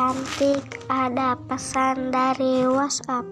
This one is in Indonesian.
cantik, ada pesan dari WhatsApp.